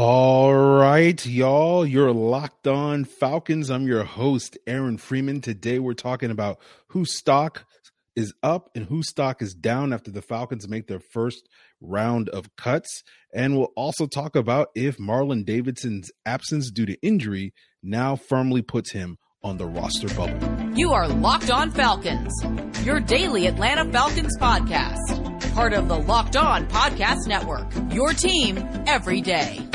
All right, y'all, you're locked on Falcons. I'm your host, Aaron Freeman. Today we're talking about whose stock is up and whose stock is down after the Falcons make their first round of cuts. And we'll also talk about if Marlon Davidson's absence due to injury now firmly puts him on the roster bubble. You are Locked On Falcons, your daily Atlanta Falcons podcast, part of the Locked On Podcast Network, your team every day.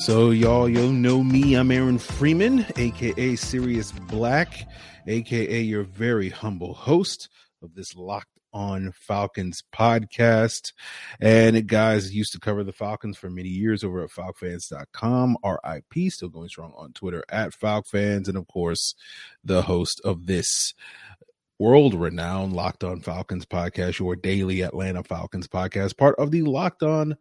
So, y'all, you'll know me. I'm Aaron Freeman, aka Sirius Black, aka your very humble host of this Locked On Falcons podcast. And guys, used to cover the Falcons for many years over at FalcFans.com. RIP, still going strong on Twitter at FalcFans, and of course, the host of this world renowned Locked On Falcons podcast, your daily Atlanta Falcons podcast, part of the Locked On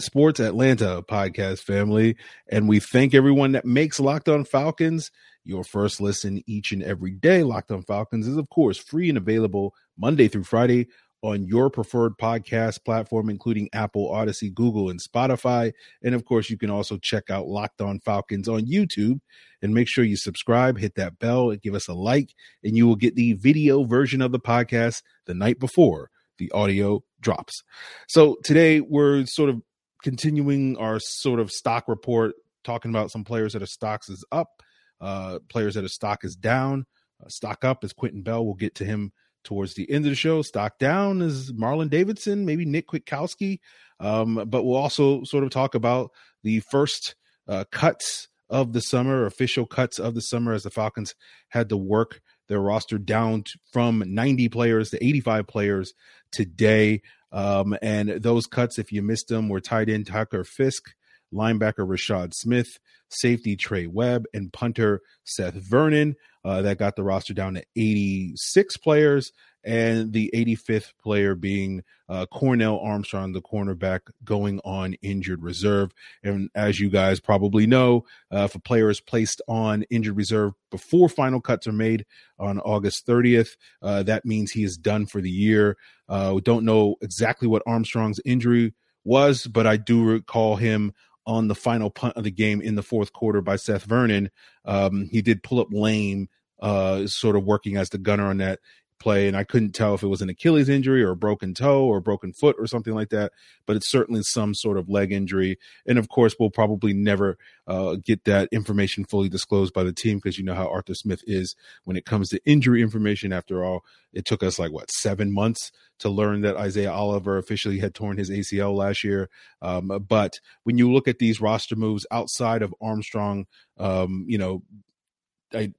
Sports Atlanta podcast family. And we thank everyone that makes Locked On Falcons your first listen each and every day. Locked On Falcons is, of course, free and available Monday through Friday on your preferred podcast platform, including Apple, Audacy, Google, and Spotify. And of course, you can also check out Locked On Falcons on YouTube and make sure you subscribe, hit that bell, and give us a like, and you will get the video version of the podcast the night before the audio drops. So today we're sort of continuing our sort of stock report, talking about some players that are stocks is up, uh, players that are stock is down. Uh, stock up is Quinton Bell. We'll get to him towards the end of the show. Stock down is Marlon Davidson, maybe Nick Kwiatkowski. Um, but we'll also sort of talk about the first uh, cuts of the summer, official cuts of the summer, as the Falcons had to work their roster down from 90 players to 85 players today. Um, and those cuts, if you missed them, were tight end Tucker Fisk, linebacker Rashad Smith, safety Trey Webb, and punter Seth Vernon. Uh, that got the roster down to 86 players and the 85th player being uh, Cornell Armstrong, the cornerback, going on injured reserve. And as you guys probably know, uh, if a player is placed on injured reserve before final cuts are made on August 30th, uh, that means he is done for the year. Uh, we don't know exactly what Armstrong's injury was, but I do recall him on the final punt of the game in the fourth quarter by Seth Vernon. Um, he did pull up lame, uh, sort of working as the gunner on that play, and I couldn't tell if it was an Achilles injury or a broken toe or a broken foot or something like that. But it's certainly some sort of leg injury, and of course, we'll probably never uh, get that information fully disclosed by the team because you know how Arthur Smith is when it comes to injury information. After all, it took us like what seven months to learn that Isaiah Oliver officially had torn his ACL last year. Um, but when you look at these roster moves outside of Armstrong, um, you know,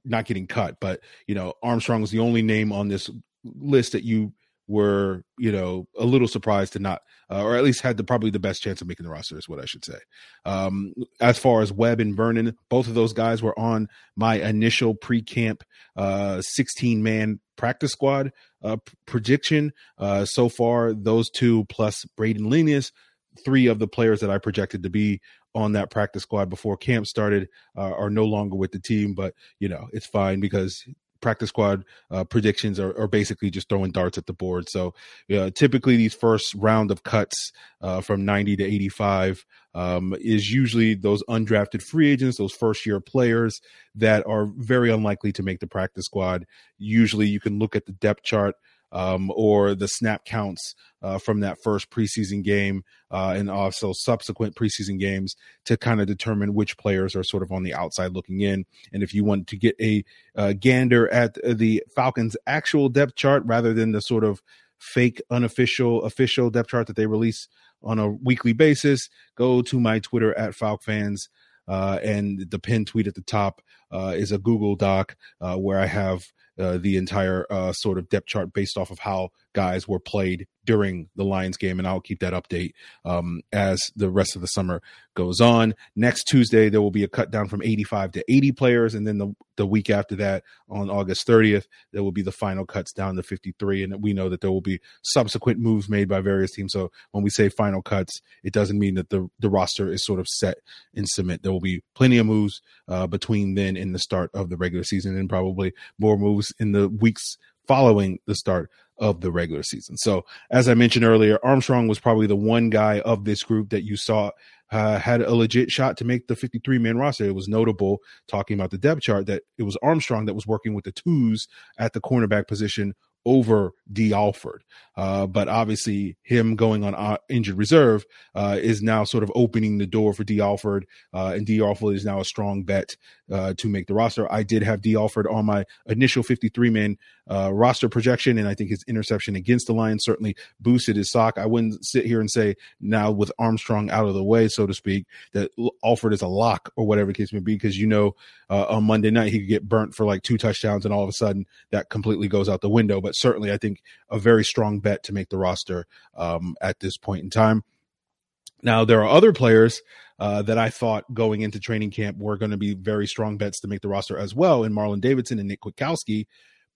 not getting cut, but you know, Armstrong was the only name on this list that you were, you know, a little surprised to not, uh, or at least had the probably the best chance of making the roster, is what I should say. Um, as far as Webb and Vernon, both of those guys were on my initial pre-camp uh, 16 man practice squad uh, prediction. Uh, so far, those two plus Brayden Lenius, three of the players that I projected to be on that practice squad before camp started uh, are no longer with the team. But you know, it's fine because practice squad uh, predictions are, are, basically just throwing darts at the board. So typically these first round of cuts uh, from 90 to 85 um, is usually those undrafted free agents, those first year players that are very unlikely to make the practice squad. Usually you can look at the depth chart um, or the snap counts uh, from that first preseason game uh, and also subsequent preseason games to kind of determine which players are sort of on the outside looking in. And if you want to get a uh, gander at the Falcons' actual depth chart rather than the sort of fake, unofficial, official depth chart that they release on a weekly basis, go to my Twitter at FalcFans. Uh, and the pinned tweet at the top uh, is a Google Doc uh, where I have the entire uh, sort of depth chart based off of how guys were played during the Lions game, and I'll keep that update um, as the rest of the summer goes on. Next Tuesday, there will be a cut down from 85 to 80 players, and then the, the week after that, on August 30th, there will be the final cuts down to 53, and we know that there will be subsequent moves made by various teams. So when we say final cuts, it doesn't mean that the the roster is sort of set in cement. There will be plenty of moves uh, between then and the start of the regular season, and probably more moves in the weeks following the start of the regular season. So, as I mentioned earlier, Armstrong was probably the one guy of this group that you saw uh, had a legit shot to make the 53 man roster. It was notable talking about the depth chart that it was Armstrong that was working with the twos at the cornerback position over Dee Alford. Uh, but obviously, him going on uh, injured reserve uh, is now sort of opening the door for Dee Alford, uh, and Dee Alford is now a strong bet uh, to make the roster. I did have Dee Alford on my initial 53 man uh, roster projection, and I think his interception against the Lions certainly boosted his stock. I wouldn't sit here and say now with Armstrong out of the way, so to speak, that Alford is a lock or whatever the case may be, because you know on Monday night he could get burnt for like two touchdowns, and all of a sudden that completely goes out the window. But certainly, I think a very strong bet to make the roster um, at this point in time. Now, there are other players uh, that I thought going into training camp were going to be very strong bets to make the roster as well, in Marlon Davidson and Nick Kwiatkowski,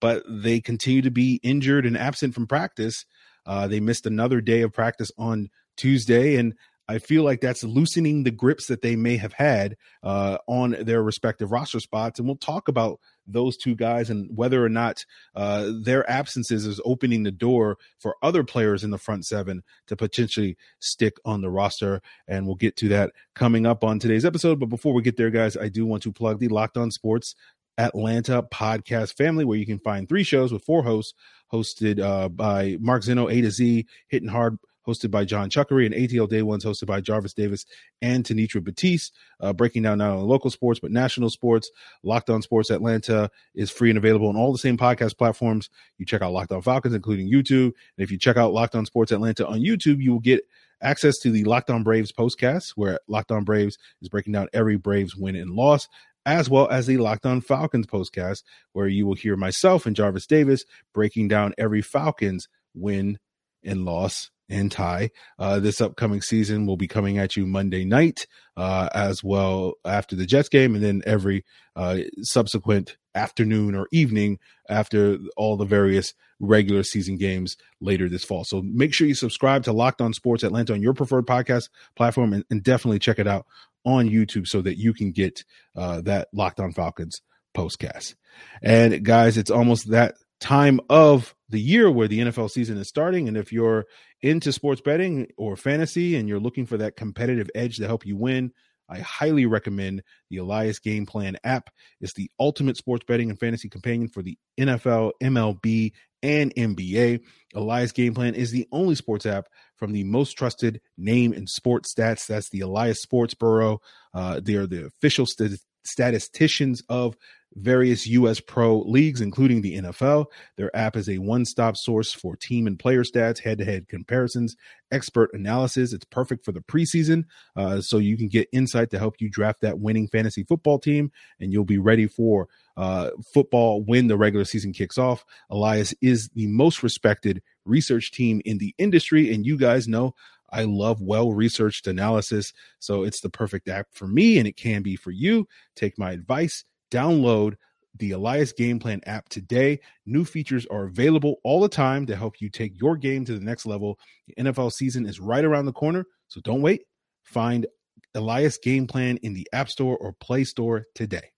but they continue to be injured and absent from practice. Uh, they missed another day of practice on Tuesday, and I feel like that's loosening the grips that they may have had uh, on their respective roster spots. And we'll talk about those two guys and whether or not uh, their absences is opening the door for other players in the front seven to potentially stick on the roster. And we'll get to that coming up on today's episode. But before we get there, guys, I do want to plug the Locked On Sports Atlanta podcast family, where you can find three shows with four hosts hosted uh, by Mark Zeno, A to Z, hitting hard hosted by John Chuckery, and ATL Day Ones hosted by Jarvis Davis and Tanitra Batiste, uh, breaking down not only local sports but national sports. Locked On Sports Atlanta is free and available on all the same podcast platforms. You check out Locked On Falcons, including YouTube, and if you check out Locked On Sports Atlanta on YouTube, you will get access to the Locked On Braves postcast, where Locked On Braves is breaking down every Braves win and loss as well as the Locked On Falcons postcast, where you will hear myself and Jarvis Davis breaking down every Falcons win and loss and tie. Uh, this upcoming season will be coming at you Monday night uh, as well after the Jets game, and then every uh, subsequent afternoon or evening after all the various regular season games later this fall. So make sure you subscribe to Locked On Sports Atlanta on your preferred podcast platform and, and definitely check it out on YouTube so that you can get uh, that Locked On Falcons postcast. And guys, it's almost that time of the year where the NFL season is starting. And if you're into sports betting or fantasy and you're looking for that competitive edge to help you win, I highly recommend the Elias Game Plan app. It's the ultimate sports betting and fantasy companion for the NFL, MLB, and NBA. Elias Game Plan is the only sports app from the most trusted name in sports stats. That's the Elias Sports Bureau. Uh, they are the official st- statisticians of various U.S. pro leagues, including the NFL. Their app is a one stop source for team and player stats, head to head comparisons, expert analysis. It's perfect for the preseason, uh, so you can get insight to help you draft that winning fantasy football team, and you'll be ready for uh, football when the regular season kicks off. Elias is the most respected research team in the industry, and you guys know I love well researched analysis. So it's the perfect app for me, and it can be for you. Take my advice Download the Elias Game Plan app today. New features are available all the time to help you take your game to the next level. The NFL season is right around the corner, so don't wait. Find Elias Game Plan in the App Store or Play Store today.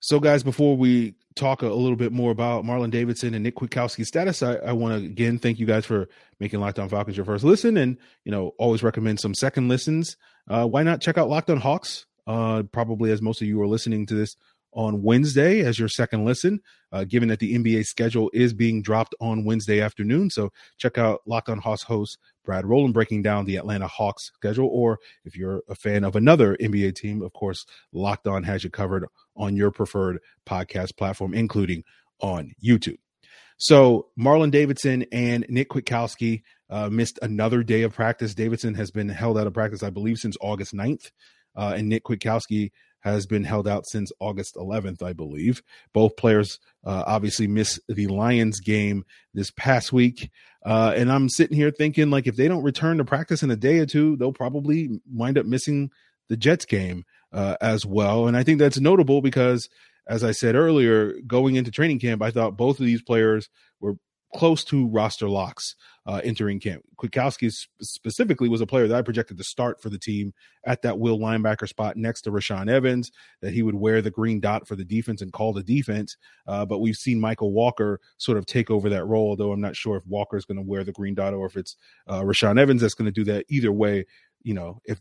So, guys, before we talk a little bit more about Marlon Davidson and Nick Kwiatkowski's status, I, I want to again thank you guys for making Locked On Falcons your first listen, and you know always recommend some second listens. Uh, why not check out Locked On Hawks? Uh, probably as most of you are listening to this on Wednesday as your second listen, uh, given that the NBA schedule is being dropped on Wednesday afternoon. So check out Locked on Hawks host Brad Rowland breaking down the Atlanta Hawks schedule. Or if you're a fan of another NBA team, of course, Locked On has you covered on your preferred podcast platform, including on YouTube. So Marlon Davidson and Nick Kwiatkowski uh, missed another day of practice. Davidson has been held out of practice, I believe, since August 9th uh, and Nick Kwiatkowski has been held out since August 11th, I believe. Both players uh, obviously missed the Lions game this past week. Uh, and I'm sitting here thinking, like, if they don't return to practice in a day or two, they'll probably wind up missing the Jets game uh, as well. And I think that's notable because, as I said earlier, going into training camp, I thought both of these players were close to roster locks uh, entering camp. Kwiatkowski specifically was a player that I projected to start for the team at that will linebacker spot next to Rashaan Evans, that he would wear the green dot for the defense and call the defense. Uh, but we've seen Michael Walker sort of take over that role, although I'm not sure if Walker is going to wear the green dot or if it's uh, Rashaan Evans that's going to do that. Either way, you know, if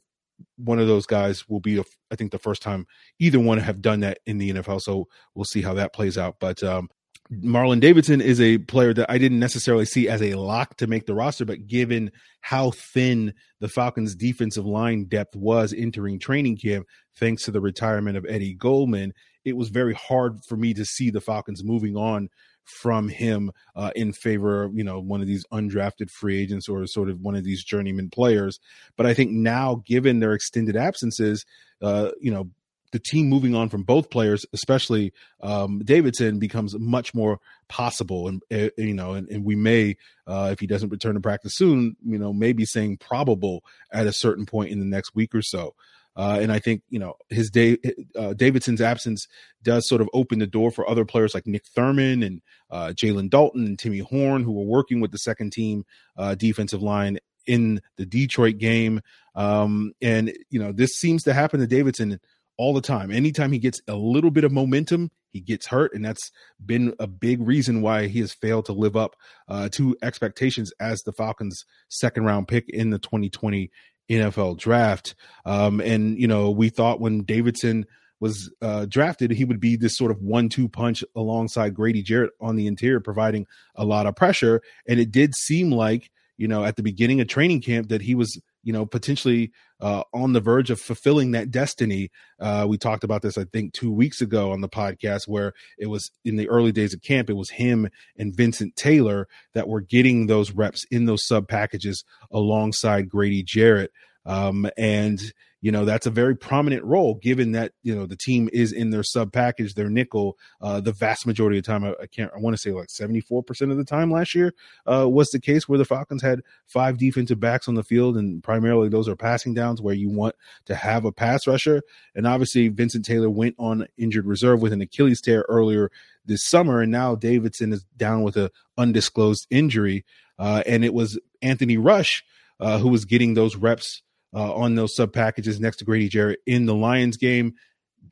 one of those guys will be, a, I think, the first time either one have done that in the NFL. So we'll see how that plays out. But um, Marlon Davidson is a player that I didn't necessarily see as a lock to make the roster, but given how thin the Falcons' defensive line depth was entering training camp, thanks to the retirement of Eddie Goldman, it was very hard for me to see the Falcons moving on from him uh, in favor of you know one of these undrafted free agents or sort of one of these journeyman players. But I think now, given their extended absences, uh, you know the team moving on from both players, especially um, Davidson, becomes much more possible. And uh, you know, and, and we may, uh, if he doesn't return to practice soon, you know, maybe saying probable at a certain point in the next week or so. Uh, and I think you know his day uh, Davidson's absence does sort of open the door for other players like Nick Thurman and uh, Jalen Dalton and Timmy Horne, who were working with the second team uh, defensive line in the Detroit game. Um, and you know this seems to happen to Davidson all the time. Anytime he gets a little bit of momentum, he gets hurt, and that's been a big reason why he has failed to live up uh, to expectations as the Falcons' second round pick in the 2020 NFL draft. Um, and you know, we thought when Davidson was uh, drafted, he would be this sort of one-two punch alongside Grady Jarrett on the interior, providing a lot of pressure. And it did seem like you know at the beginning of training camp that he was you know, potentially uh, on the verge of fulfilling that destiny. Uh, we talked about this, I think, two weeks ago on the podcast, where it was in the early days of camp, it was him and Vincent Taylor that were getting those reps in those sub packages alongside Grady Jarrett. Um, and you know that's a very prominent role given that you know the team is in their sub package their nickel uh, the vast majority of the time. I, I can't i want to say like 74% of the time last year uh, was the case where the falcons had five defensive backs on the field and primarily those are passing downs where you want to have a pass rusher. And obviously vincent taylor went on injured reserve with an achilles tear earlier this summer and now davidson is down with a undisclosed injury. Uh, and it was anthony rush uh, who was getting those reps uh, on those sub packages next to Grady Jarrett in the Lions game.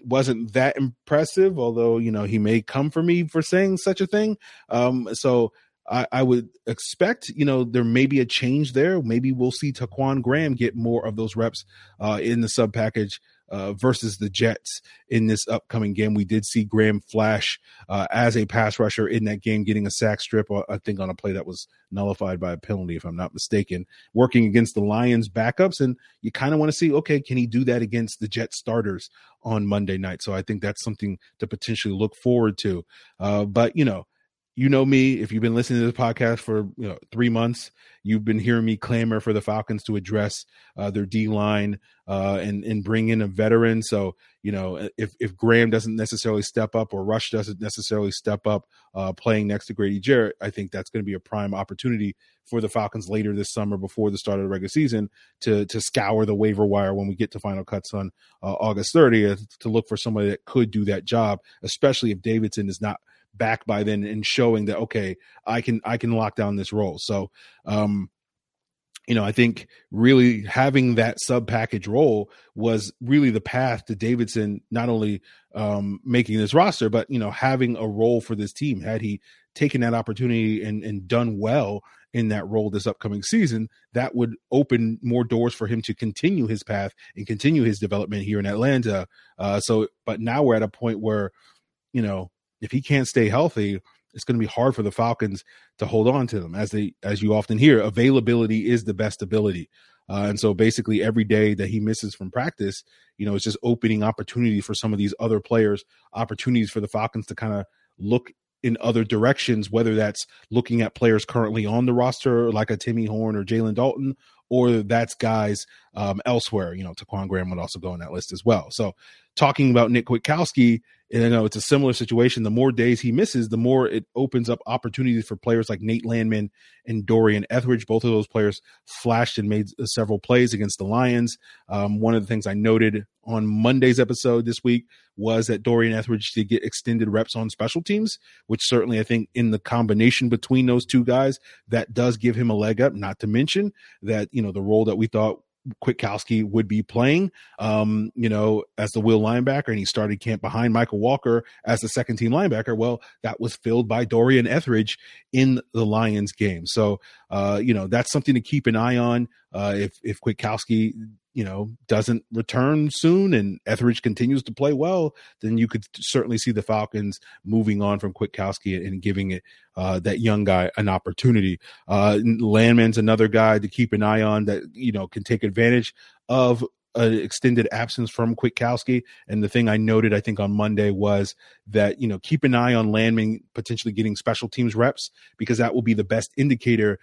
Wasn't that impressive, although, you know, he may come for me for saying such a thing. Um, so I, I, would expect, you know, there may be a change there. Maybe we'll see Ta'Quon Graham get more of those reps uh, in the sub package uh, versus the Jets in this upcoming game. We did see Graham flash uh, as a pass rusher in that game, getting a sack strip, uh, I think, on a play that was nullified by a penalty, if I'm not mistaken, working against the Lions backups. And you kind of want to see, okay, can he do that against the Jet starters on Monday night? So I think that's something to potentially look forward to. Uh, but, you know, you know me if you've been listening to this podcast for you know three months you've been hearing me clamor for the falcons to address uh, their d line uh, and and bring in a veteran. So you know if if graham doesn't necessarily step up or rush doesn't necessarily step up uh, playing next to grady jarrett i think that's going to be a prime opportunity for the falcons later this summer before the start of the regular season to to scour the waiver wire when we get to final cuts on uh, august 30th to look for somebody that could do that job especially if davidson is not back by then and showing that okay, I can I can lock down this role. So um you know, I think really having that sub package role was really the path to Davidson not only um, making this roster, but you know, having a role for this team. Had he taken that opportunity and, and done well in that role this upcoming season, that would open more doors for him to continue his path and continue his development here in Atlanta. Uh, so, but now we're at a point where, you know, if he can't stay healthy, it's going to be hard for the Falcons to hold on to them. As they, as you often hear, availability is the best ability. Uh, and so basically every day that he misses from practice, you know, it's just opening opportunity for some of these other players, opportunities for the Falcons to kind of look in other directions, whether that's looking at players currently on the roster, like a Timmy Horne or Jalen Dalton, or that's guys um, elsewhere. You know, Ta'Quon Graham would also go on that list as well. So talking about Nick Kwiatkowski, you know, it's a similar situation. The more days he misses, the more it opens up opportunities for players like Nate Landman and Dorian Etheridge. Both of those players flashed and made several plays against the Lions. Um, one of the things I noted on Monday's episode this week was that Dorian Etheridge did get extended reps on special teams, which certainly I think in the combination between those two guys, that does give him a leg up. Not to mention that, you know, the role that we thought Kwiatkowski would be playing, um, you know, as the will linebacker, and he started camp behind Michael Walker as the second team linebacker. Well, that was filled by Dorian Etheridge in the Lions game. So, uh, you know, that's something to keep an eye on. Uh, if if Kwiatkowski you know doesn't return soon and Etheridge continues to play well, then you could certainly see the Falcons moving on from Kwiatkowski and giving it uh, that young guy an opportunity. Uh, Landman's another guy to keep an eye on that you know can take advantage of an extended absence from Kwiatkowski. And the thing I noted, I think on Monday was that, you know, keep an eye on Landman potentially getting special teams reps because that will be the best indicator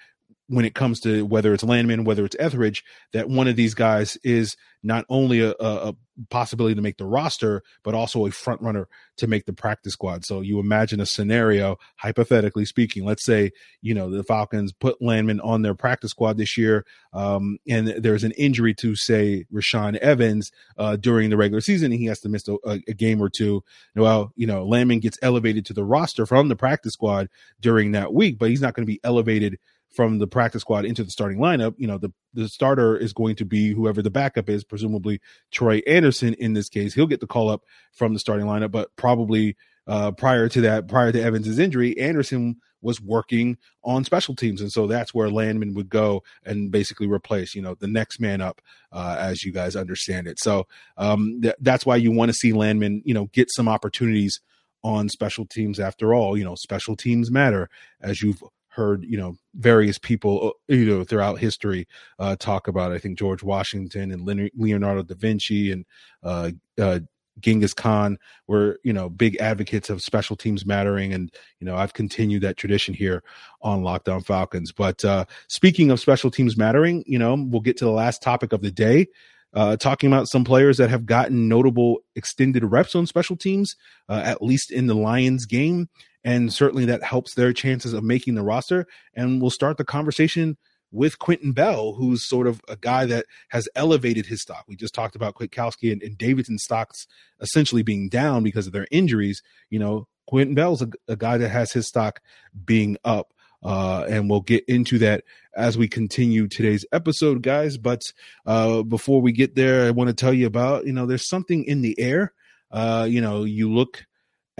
when it comes to whether it's Landman, whether it's Etheridge, that one of these guys is not only a, a, possibility to make the roster, but also a front runner to make the practice squad. So you imagine a scenario, hypothetically speaking, let's say, you know, the Falcons put Landman on their practice squad this year, um, and there's an injury to, say, Rashaan Evans uh, during the regular season, and he has to miss a, a game or two. Well, you know, Landman gets elevated to the roster from the practice squad during that week, but he's not going to be elevated from the practice squad into the starting lineup, you know, the, the starter is going to be whoever the backup is, presumably Troy Anderson in this case. He'll get the call up from the starting lineup, but probably uh, prior to that, prior to Evans's injury, Anderson was working on special teams. And so that's where Landman would go and basically replace, you know, the next man up, uh, as you guys understand it. So um, th- that's why you want to see Landman, you know, get some opportunities on special teams after all. You know, special teams matter, as you've heard you know various people uh, you know throughout history uh, talk about. I think George Washington and Leonardo da Vinci and uh, uh, Genghis Khan were you know big advocates of special teams mattering, and you know I've continued that tradition here on Locked On Falcons. But uh, speaking of special teams mattering, you know we'll get to the last topic of the day. Uh, talking about some players that have gotten notable extended reps on special teams, uh, at least in the Lions game and certainly that helps their chances of making the roster. And we'll start the conversation with Quinton Bell, who's sort of a guy that has elevated his stock. We just talked about Kwiatkowski and, and Davidson stocks essentially being down because of their injuries. You know, Quinton Bell's a, a guy that has his stock being up. Uh, and we'll get into that as we continue today's episode, guys. But uh, before we get there, I want to tell you about, you know, there's something in the air. Uh, you know, you look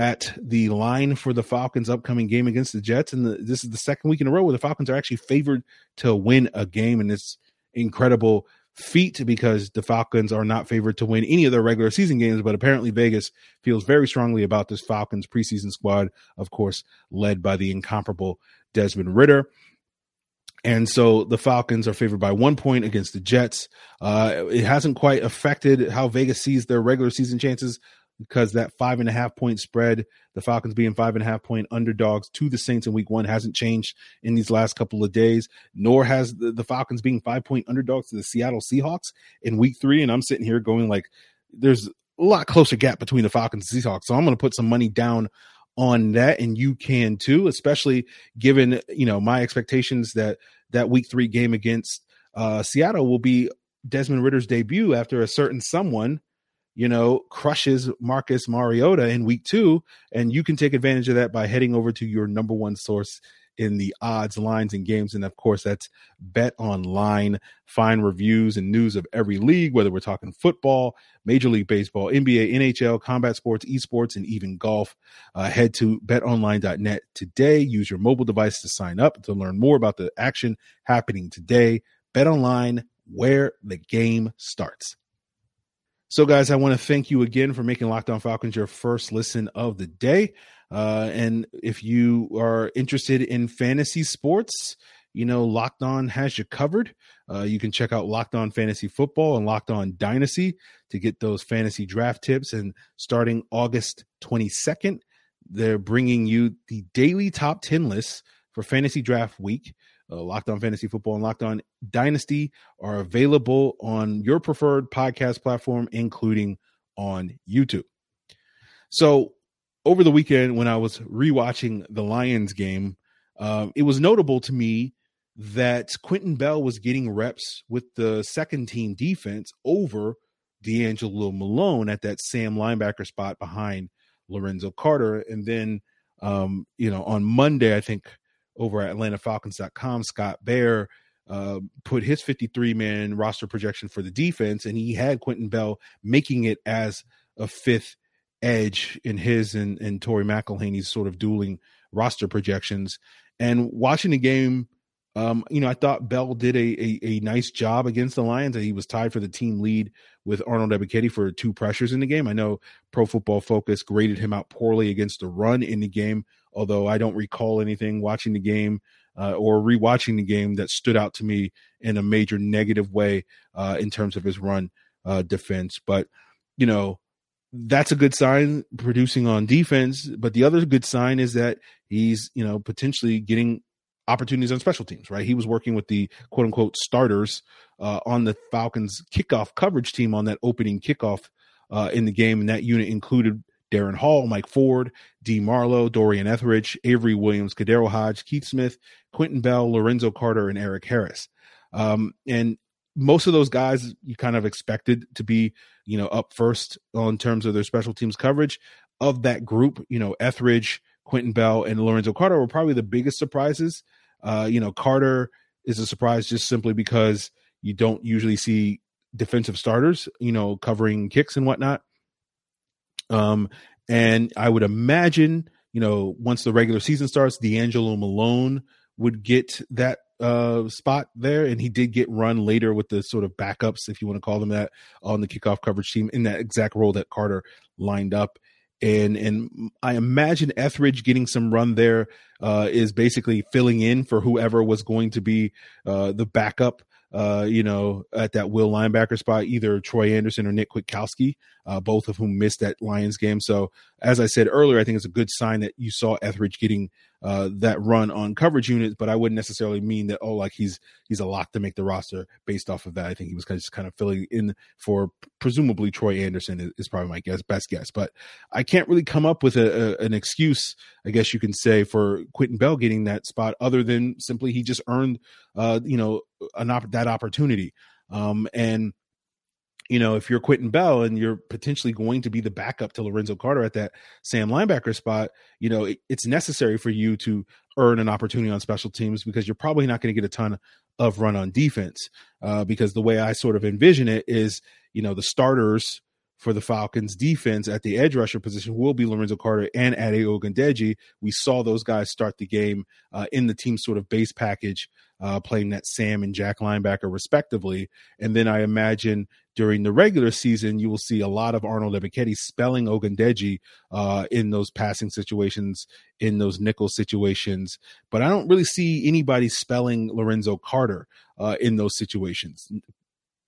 at the line for the Falcons' upcoming game against the Jets, and the, this is the second week in a row where the Falcons are actually favored to win a game, and it's incredible feat because the Falcons are not favored to win any of their regular season games, but apparently Vegas feels very strongly about this Falcons preseason squad, of course, led by the incomparable Desmond Ridder. And so the Falcons are favored by one point against the Jets. Uh, it hasn't quite affected how Vegas sees their regular season chances because that five and a half point spread, the Falcons being five and a half point underdogs to the Saints in week one, hasn't changed in these last couple of days, nor has the, the Falcons being five point underdogs to the Seattle Seahawks in week three. And I'm sitting here going like, there's a lot closer gap between the Falcons and Seahawks. So I'm going to put some money down on that and you can too, especially given, you know, my expectations that that week three game against uh, Seattle will be Desmond Ridder's debut after a certain someone you know, crushes Marcus Mariota in week two. And you can take advantage of that by heading over to your number one source in the odds, lines, and games. And of course, that's Bet Online. Find reviews and news of every league, whether we're talking football, Major League Baseball, NBA, NHL, combat sports, esports, and even golf. Uh, head to betonline.net today. Use your mobile device to sign up to learn more about the action happening today. Bet Online, where the game starts. So, guys, I want to thank you again for making Locked On Falcons your first listen of the day. Uh, and if you are interested in fantasy sports, you know, Locked On has you covered. Uh, you can check out Locked On Fantasy Football and Locked On Dynasty to get those fantasy draft tips. And starting August 22nd, they're bringing you the daily top 10 lists for fantasy draft week uh, Locked On Fantasy Football and Locked On Dynasty are available on your preferred podcast platform, including on YouTube. So over the weekend when I was rewatching the Lions game, uh, it was notable to me that Quinton Bell was getting reps with the second team defense over D'Angelo Malone at that Sam linebacker spot behind Lorenzo Carter. And then, um, you know, on Monday, I think over at AtlantaFalcons.com, Scott Bair uh, put his 53 man roster projection for the defense, and he had Quinton Bell making it as a fifth edge in his and, and Tori McElhaney's sort of dueling roster projections. And watching the game, um, you know, I thought Bell did a, a, a nice job against the Lions. He was tied for the team lead with Arnold Ebiketie for two pressures in the game. I know Pro Football Focus graded him out poorly against the run in the game, although I don't recall anything watching the game uh, or rewatching the game that stood out to me in a major negative way uh, in terms of his run uh, defense. But you know, that's a good sign producing on defense. But the other good sign is that he's you know potentially getting opportunities on special teams. Right, he was working with the quote unquote starters uh, on the Falcons kickoff coverage team on that opening kickoff uh, in the game, and that unit included Darren Hall, Mike Ford, D. Marlowe, Dorian Etheridge, Avery Williams, KhaDarel Hodge, Keith Smith, Quinton Bell, Lorenzo Carter, and Erik Harris. Um, and most of those guys you kind of expected to be, you know, up first on terms of their special teams coverage. Of that group, you know, Etheridge, Quinton Bell, and Lorenzo Carter were probably the biggest surprises. Uh, you know, Carter is a surprise just simply because you don't usually see defensive starters, you know, covering kicks and whatnot. Um, and I would imagine, you know, once the regular season starts, D'Angelo Malone would get that uh, spot there, and he did get run later with the sort of backups, if you want to call them that, on the kickoff coverage team in that exact role that Carter lined up. And and I imagine Etheridge getting some run there uh, is basically filling in for whoever was going to be uh, the backup uh, you know, at that will linebacker spot, either Troy Anderson or Nick Kwiatkowski, uh, both of whom missed that Lions game. So, as I said earlier, I think it's a good sign that you saw Etheridge getting uh, that run on coverage units, but I wouldn't necessarily mean that oh, like he's he's a lock to make the roster based off of that. I think he was kind of just kind of filling in for presumably Troy Anderson is, is probably my guess, best guess. But I can't really come up with a, a, an excuse, I guess you can say, for Quinton Bell getting that spot, other than simply he just earned, uh, you know, an op- that opportunity. Um, and you know, if you're Quinton Bell and you're potentially going to be the backup to Lorenzo Carter at that Sam linebacker spot, you know, it, it's necessary for you to earn an opportunity on special teams because you're probably not going to get a ton of run on defense. Uh, because the way I sort of envision it is, you know, the starters for the Falcons defense at the edge rusher position will be Lorenzo Carter and Ade Ogundeji. We saw those guys start the game uh, in the team sort of base package, uh, playing that Sam and Jack linebacker respectively. And then I imagine during the regular season, you will see a lot of Arnold Ebiketie spelling Ogundeji uh, in those passing situations, in those nickel situations. But I don't really see anybody spelling Lorenzo Carter uh, in those situations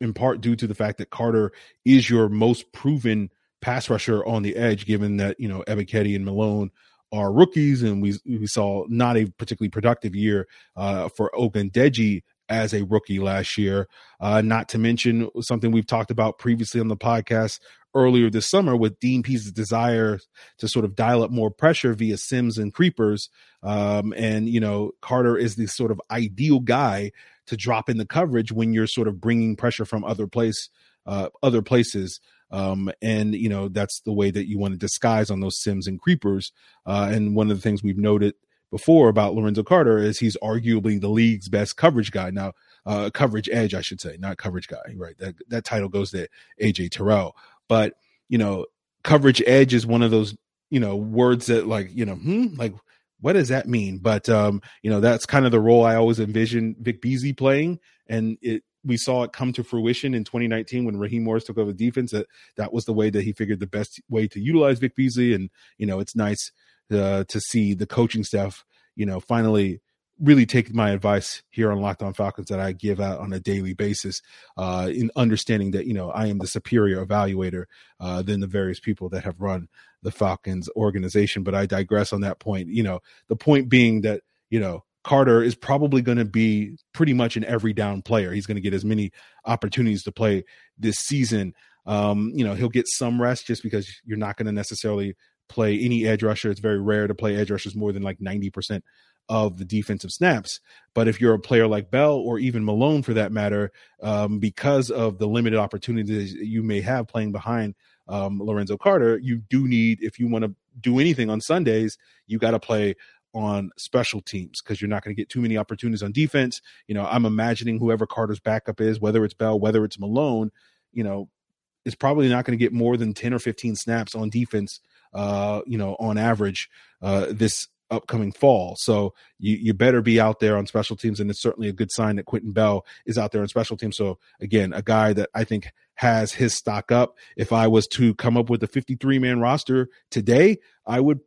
in part due to the fact that Carter is your most proven pass rusher on the edge, given that, you know, Ebiketie and Malone are rookies, and we we saw not a particularly productive year uh, for Ogundeji as a rookie last year. Uh, not to mention something we've talked about previously on the podcast earlier this summer with Dean Pees' desire to sort of dial up more pressure via Sims and creepers. Um, and, you know, Carter is the sort of ideal guy to drop in the coverage when you're sort of bringing pressure from other place, uh, other places. Um, and you know that's the way that you want to disguise on those sims and creepers. Uh, and one of the things we've noted before about Lorenzo Carter is he's arguably the league's best coverage guy now, uh, coverage edge, I should say, not coverage guy. Right, that that title goes to AJ Terrell. But you know, coverage edge is one of those you know words that like you know, hmm, like what does that mean? But um, you know, that's kind of the role I always envisioned Vic Beasley playing, and it we saw it come to fruition in 2019 when Raheem Morris took over the defense. That that was the way that he figured the best way to utilize Vic Beasley, and you know, it's nice to see the coaching staff, you know, finally really take my advice here on Locked On Falcons that I give out on a daily basis, uh, in understanding that you know I am the superior evaluator uh, than the various people that have run the Falcons organization. But I digress on that point. You know, the point being that you know Carter is probably going to be pretty much an every down player. He's going to get as many opportunities to play this season. Um, you know, he'll get some rest just because you're not going to necessarily play any edge rusher. It's very rare to play edge rushers more than like 90% of the defensive snaps. But if you're a player like Bell or even Malone for that matter, um, because of the limited opportunities you may have playing behind um, Lorenzo Carter, you do need, if you want to do anything on Sundays, you got to play on special teams because you're not going to get too many opportunities on defense. You know, I'm imagining whoever Carter's backup is, whether it's Bell, whether it's Malone, you know, is probably not going to get more than 10 or 15 snaps on defense, uh, you know, on average uh, this upcoming fall. So you, you better be out there on special teams. And it's certainly a good sign that Quinton Bell is out there on special teams. So again, a guy that I think has his stock up. If I was to come up with a 53 man roster today, I would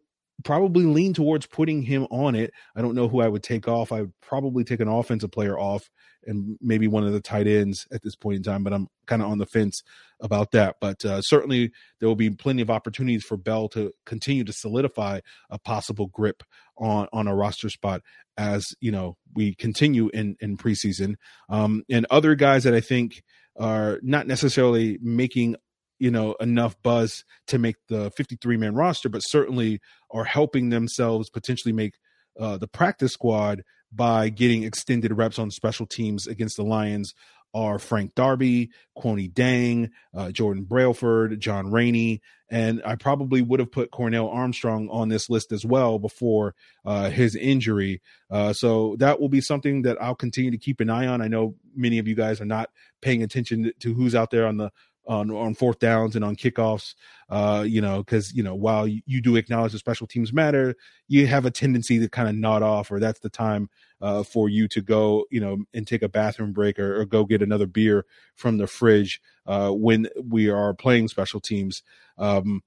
probably lean towards putting him on it. I don't know who I would take off. I would probably take an offensive player off and maybe one of the tight ends at this point in time, but I'm kind of on the fence about that. But uh, certainly there will be plenty of opportunities for Bell to continue to solidify a possible grip on on a roster spot as you know we continue in in preseason. Um, and other guys that I think are not necessarily making you know enough buzz to make the 53 man roster but certainly are helping themselves potentially make uh, the practice squad by getting extended reps on special teams against the lions are Frank Darby, Kuony Deng, uh, Jordan Brailford, John Rainey, and I probably would have put Cornell Armstrong on this list as well before uh, his injury. Uh, so that will be something that I'll continue to keep an eye on. I know many of you guys are not paying attention to who's out there on the on on fourth downs and on kickoffs. Uh, you know, because you know while you, do acknowledge the special teams matter, you have a tendency to kind of nod off, or that's the time uh, for you to go, you know, and take a bathroom break or, or go get another beer from the fridge uh, when we are playing special teams. Um,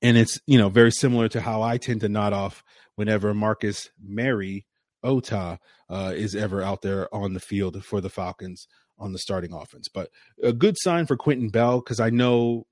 and it's you know very similar to how I tend to nod off whenever Marcus Mary Ota uh, is ever out there on the field for the Falcons on the starting offense. But a good sign for Quinton Bell because I know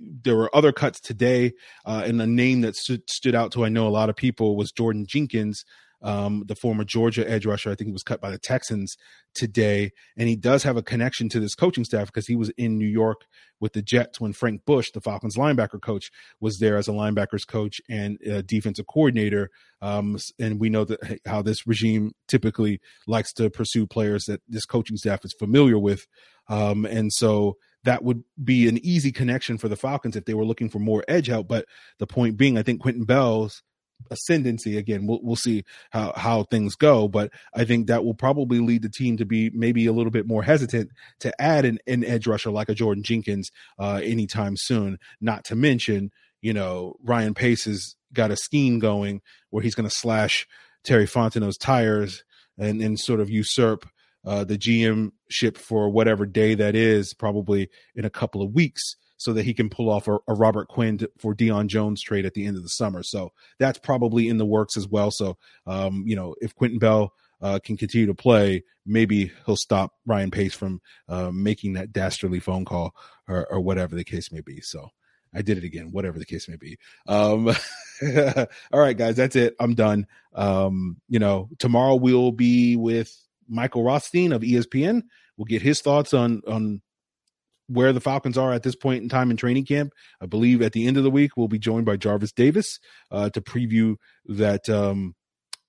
there were other cuts today, uh, and a name that st- stood out to I know a lot of people was Jordan Jenkins, um, the former Georgia edge rusher. I think he was cut by the Texans today, and he does have a connection to this coaching staff because he was in New York with the Jets when Frank Bush, the Falcons linebacker coach, was there as a linebackers coach and defensive coordinator. Um, and we know that how this regime typically likes to pursue players that this coaching staff is familiar with, um, and so that would be an easy connection for the Falcons if they were looking for more edge help. But the point being, I think Quinton Bell's ascendancy. Again we'll, we'll see how how things go but i think that will probably lead the team to be maybe a little bit more hesitant to add an, an edge rusher like a jordan jenkins uh anytime soon. Not to mention you know ryan pace has got a scheme going where he's going to slash terry fontenot's tires and and sort of usurp uh, the GM ship for whatever day that is, probably in a couple of weeks, so that he can pull off a, a Robert Quinn for Deion Jones trade at the end of the summer. So that's probably in the works as well. So, um, you know, if Quinton Bell uh, can continue to play, maybe he'll stop Ryan Pace from uh, making that dastardly phone call or, or, whatever the case may be. So I did it again, whatever the case may be. Um, all right, guys, that's it. I'm done. Um, you know, tomorrow we'll be with Michael Rothstein of ESPN. We'll get his thoughts on on where the Falcons are at this point in time in training camp. I believe at the end of the week we'll be joined by Jarvis Davis uh, to preview that um,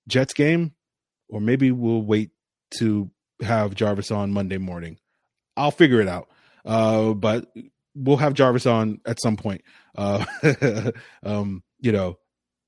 Jets game, or maybe we'll wait to have Jarvis on Monday morning. I'll figure it out. Uh, but we'll have Jarvis on at some point. Uh, um, you know,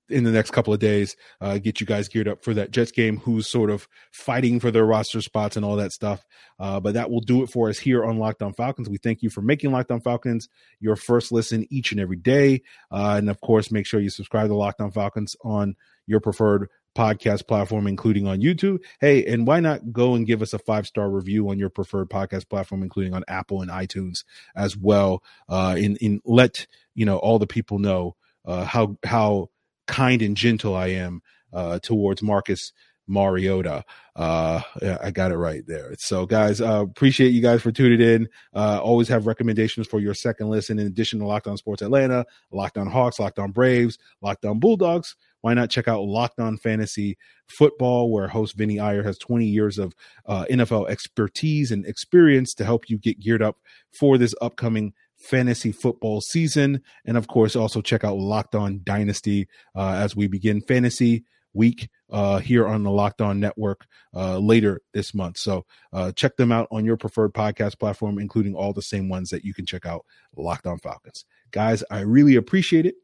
in the next couple of days, uh, get you guys geared up for that Jets game, who's sort of fighting for their roster spots and all that stuff. Uh, but that will do it for us here on Locked On Falcons. We thank you for making Locked On Falcons your first listen each and every day. Uh, and of course, make sure you subscribe to Locked On Falcons on your preferred podcast platform, including on YouTube. Hey, and why not go and give us a five star review on your preferred podcast platform, including on Apple and iTunes as well. Uh, in in let you know all the people know uh, how how kind and gentle I am uh, towards Marcus Mariota. Uh, I got it right there. So, guys, uh, appreciate you guys for tuning in. Uh, always have recommendations for your second listen in addition to Locked On Sports Atlanta, Locked On Hawks, Locked On Braves, Locked On Bulldogs. Why not check out Locked On Fantasy Football, where host Vinny Iyer has 20 years of uh, NFL expertise and experience to help you get geared up for this upcoming fantasy football season. And of course, also check out Locked On Dynasty uh, as we begin fantasy week uh, here on the Locked On Network uh, later this month. So uh, check them out on your preferred podcast platform, including all the same ones that you can check out Locked On Falcons. Guys, I really appreciate it.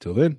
Till then.